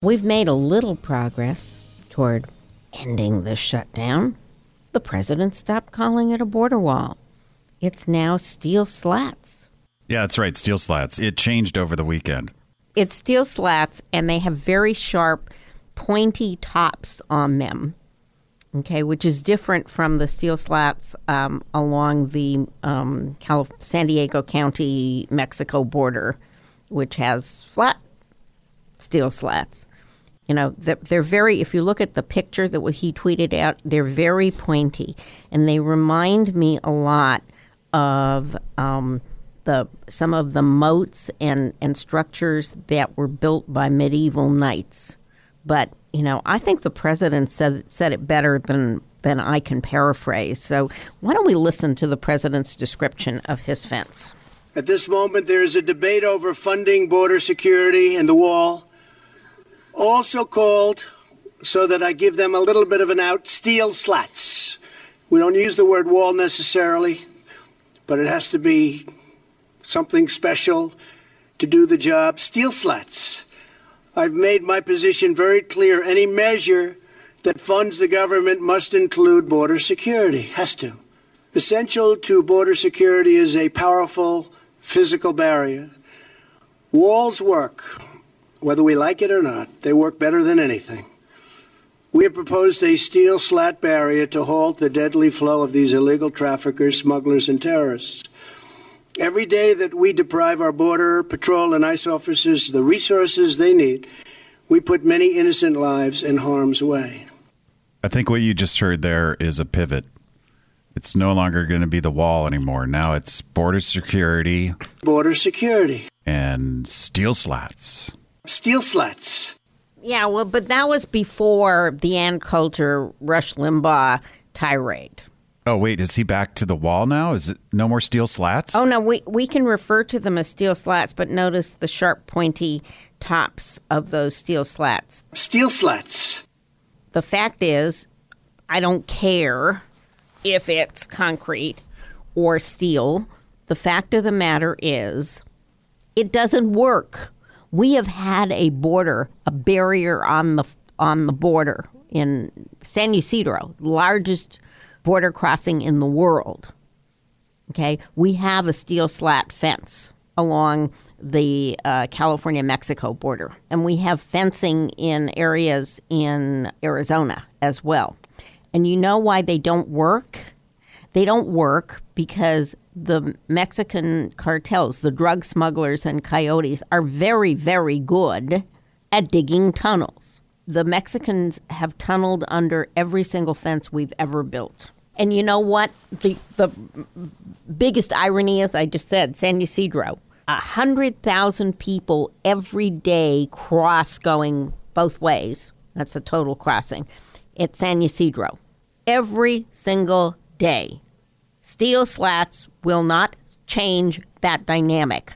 We've made a little progress toward ending the shutdown. The president stopped calling it a border wall. It's now steel slats. Yeah, that's right. Steel slats. It changed over the weekend. It's steel slats, and they have very sharp, pointy tops on them. Okay, which is different from the steel slats um, along the um, Calif- San Diego County Mexico border, which has flat steel slats. You know, they're, very, if you look at the picture that he tweeted out, they're very pointy. And they remind me a lot of um, the some of the moats and, and structures that were built by medieval knights. But, you know, I think the president said, said it better than, than I can paraphrase. So why don't we listen to the president's description of his fence? At this moment, there is a debate over funding border security and the wall also called, so that I give them a little bit of an out, steel slats. We don't use the word wall necessarily, but it has to be something special to do the job. Steel slats. I've made my position very clear. Any measure that funds the government must include border security, has to. Essential to border security is a powerful physical barrier. Walls work whether we like it or not. They work better than anything. We have proposed a steel slat barrier to halt the deadly flow of these illegal traffickers, smugglers, and terrorists. Every day that we deprive our border patrol and ICE officers the resources they need, we put many innocent lives in harm's way. I think what you just heard there is a pivot. It's no longer going to be the wall anymore. Now it's border security. Border security. And steel slats steel slats. Yeah, well, but that was before the Ann Coulter Rush Limbaugh tirade. Oh wait, is he back to the wall now? Is it no more steel slats? Oh no, we we can refer to them as steel slats, but notice the sharp pointy tops of those steel slats. Steel slats. The fact is, I don't care if it's concrete or steel. The fact of the matter is, it doesn't work we have had a border, a barrier on the on the border in San Ysidro, largest border crossing in the world. Okay, we have a steel slat fence along the uh, California Mexico border, and we have fencing in areas in Arizona as well. And you know why they don't work? They don't work because the Mexican cartels, the drug smugglers and coyotes, are very, very good at digging tunnels. The Mexicans have tunneled under every single fence we've ever built. And you know what? The the biggest irony is I just said San Ysidro. A hundred thousand people every day cross going both ways. That's a total crossing. At San Ysidro. Every single day. Steel slats will not change that dynamic.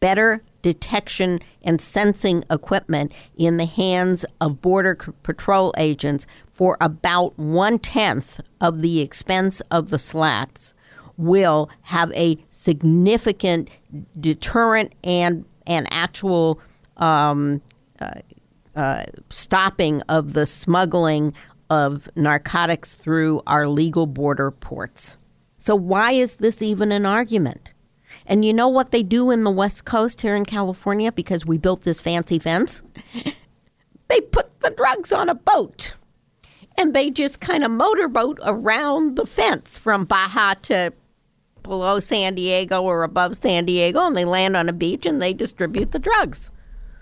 Better detection and sensing equipment in the hands of Border Patrol agents for about one tenth of the expense of the slats will have a significant deterrent and an actual um, uh, uh, stopping of the smuggling of narcotics through our legal border ports. So, why is this even an argument? And you know what they do in the West Coast here in California because we built this fancy fence? they put the drugs on a boat and they just kind of motorboat around the fence from Baja to below San Diego or above San Diego and they land on a beach and they distribute the drugs.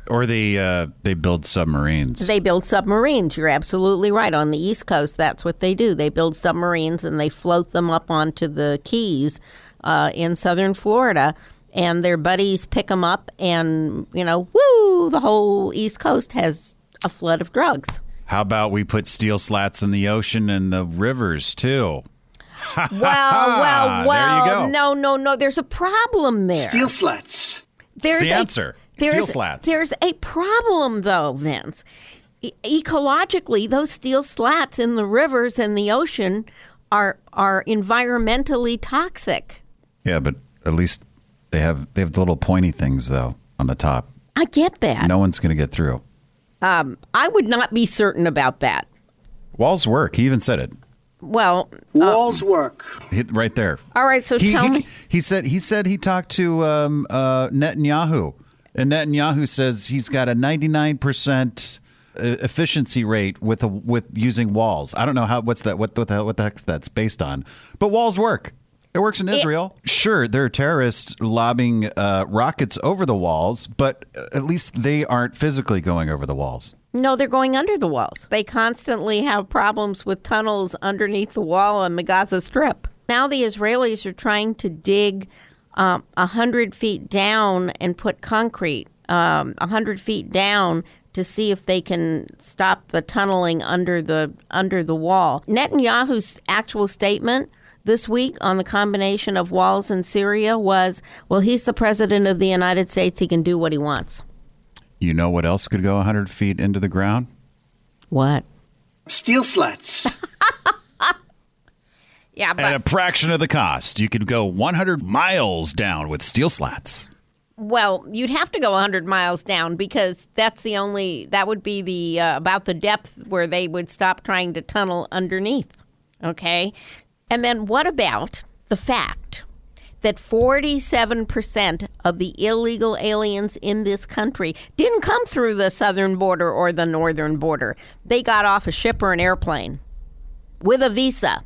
Or they uh, they build submarines. They build submarines. You're absolutely right. On the East Coast, that's what they do. They build submarines and they float them up onto the Keys uh, in southern Florida, and their buddies pick them up, and you know, woo! The whole East Coast has a flood of drugs. How about we put steel slats in the ocean and the rivers too? well, well, well. No, no, no. There's a problem there. Steel slats. There's the a, answer. There's, steel slats. There's a problem, though, Vince. E- ecologically, those steel slats in the rivers and the ocean are are environmentally toxic. Yeah, but at least they have they have the little pointy things though on the top. I get that. No one's going to get through. Um, I would not be certain about that. Walls work. He even said it. Well, Walls work. Hit right there. all right. So he, tell he, me. he said he said he talked to um, uh, Netanyahu, and Netanyahu says he's got a ninety nine percent uh, efficiency rate with a, with using walls. I don't know how what's that what what the, hell- what the heck that's based on, but walls work. It works in Israel. Sure, there are terrorists lobbing uh, rockets over the walls, but at least they aren't physically going over the walls. No, they're going under the walls. They constantly have problems with tunnels underneath the wall on the Gaza Strip. Now the Israelis are trying to dig um, a hundred feet down and put concrete um, a hundred feet down to see if they can stop the tunneling under the under the wall. Netanyahu's actual statement this week on the combination of walls in Syria was, "Well, he's the president of the United States. He can do what he wants." You know what else could go a hundred feet into the ground? What? Steel slats. Yeah, but At a fraction of the cost, you could go 100 miles down with steel slats. Well, you'd have to go 100 miles down because that's the only that would be the uh, about the depth where they would stop trying to tunnel underneath. Okay? And then what about the fact that 47% of the illegal aliens in this country didn't come through the southern border or the northern border. They got off a ship or an airplane with a visa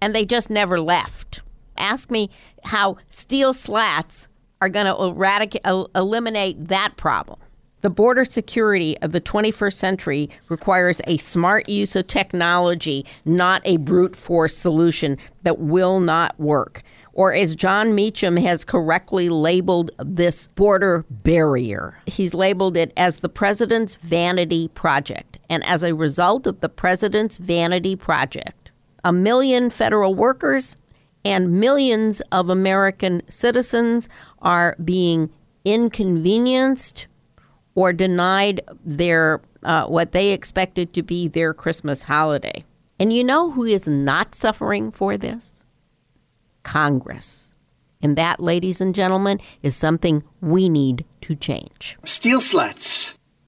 and they just never left. Ask me how steel slats are going to eradicate, el- eliminate that problem. The border security of the 21st century requires a smart use of technology, not a brute force solution that will not work. Or, as Jon Meacham has correctly labeled this border barrier, he's labeled it as the president's vanity project. And as a result of the president's vanity project, a million federal workers and millions of American citizens are being inconvenienced or denied their uh, what they expected to be their Christmas holiday. And you know who is not suffering for this? Congress. And that, ladies and gentlemen, is something we need to change. Steel slats.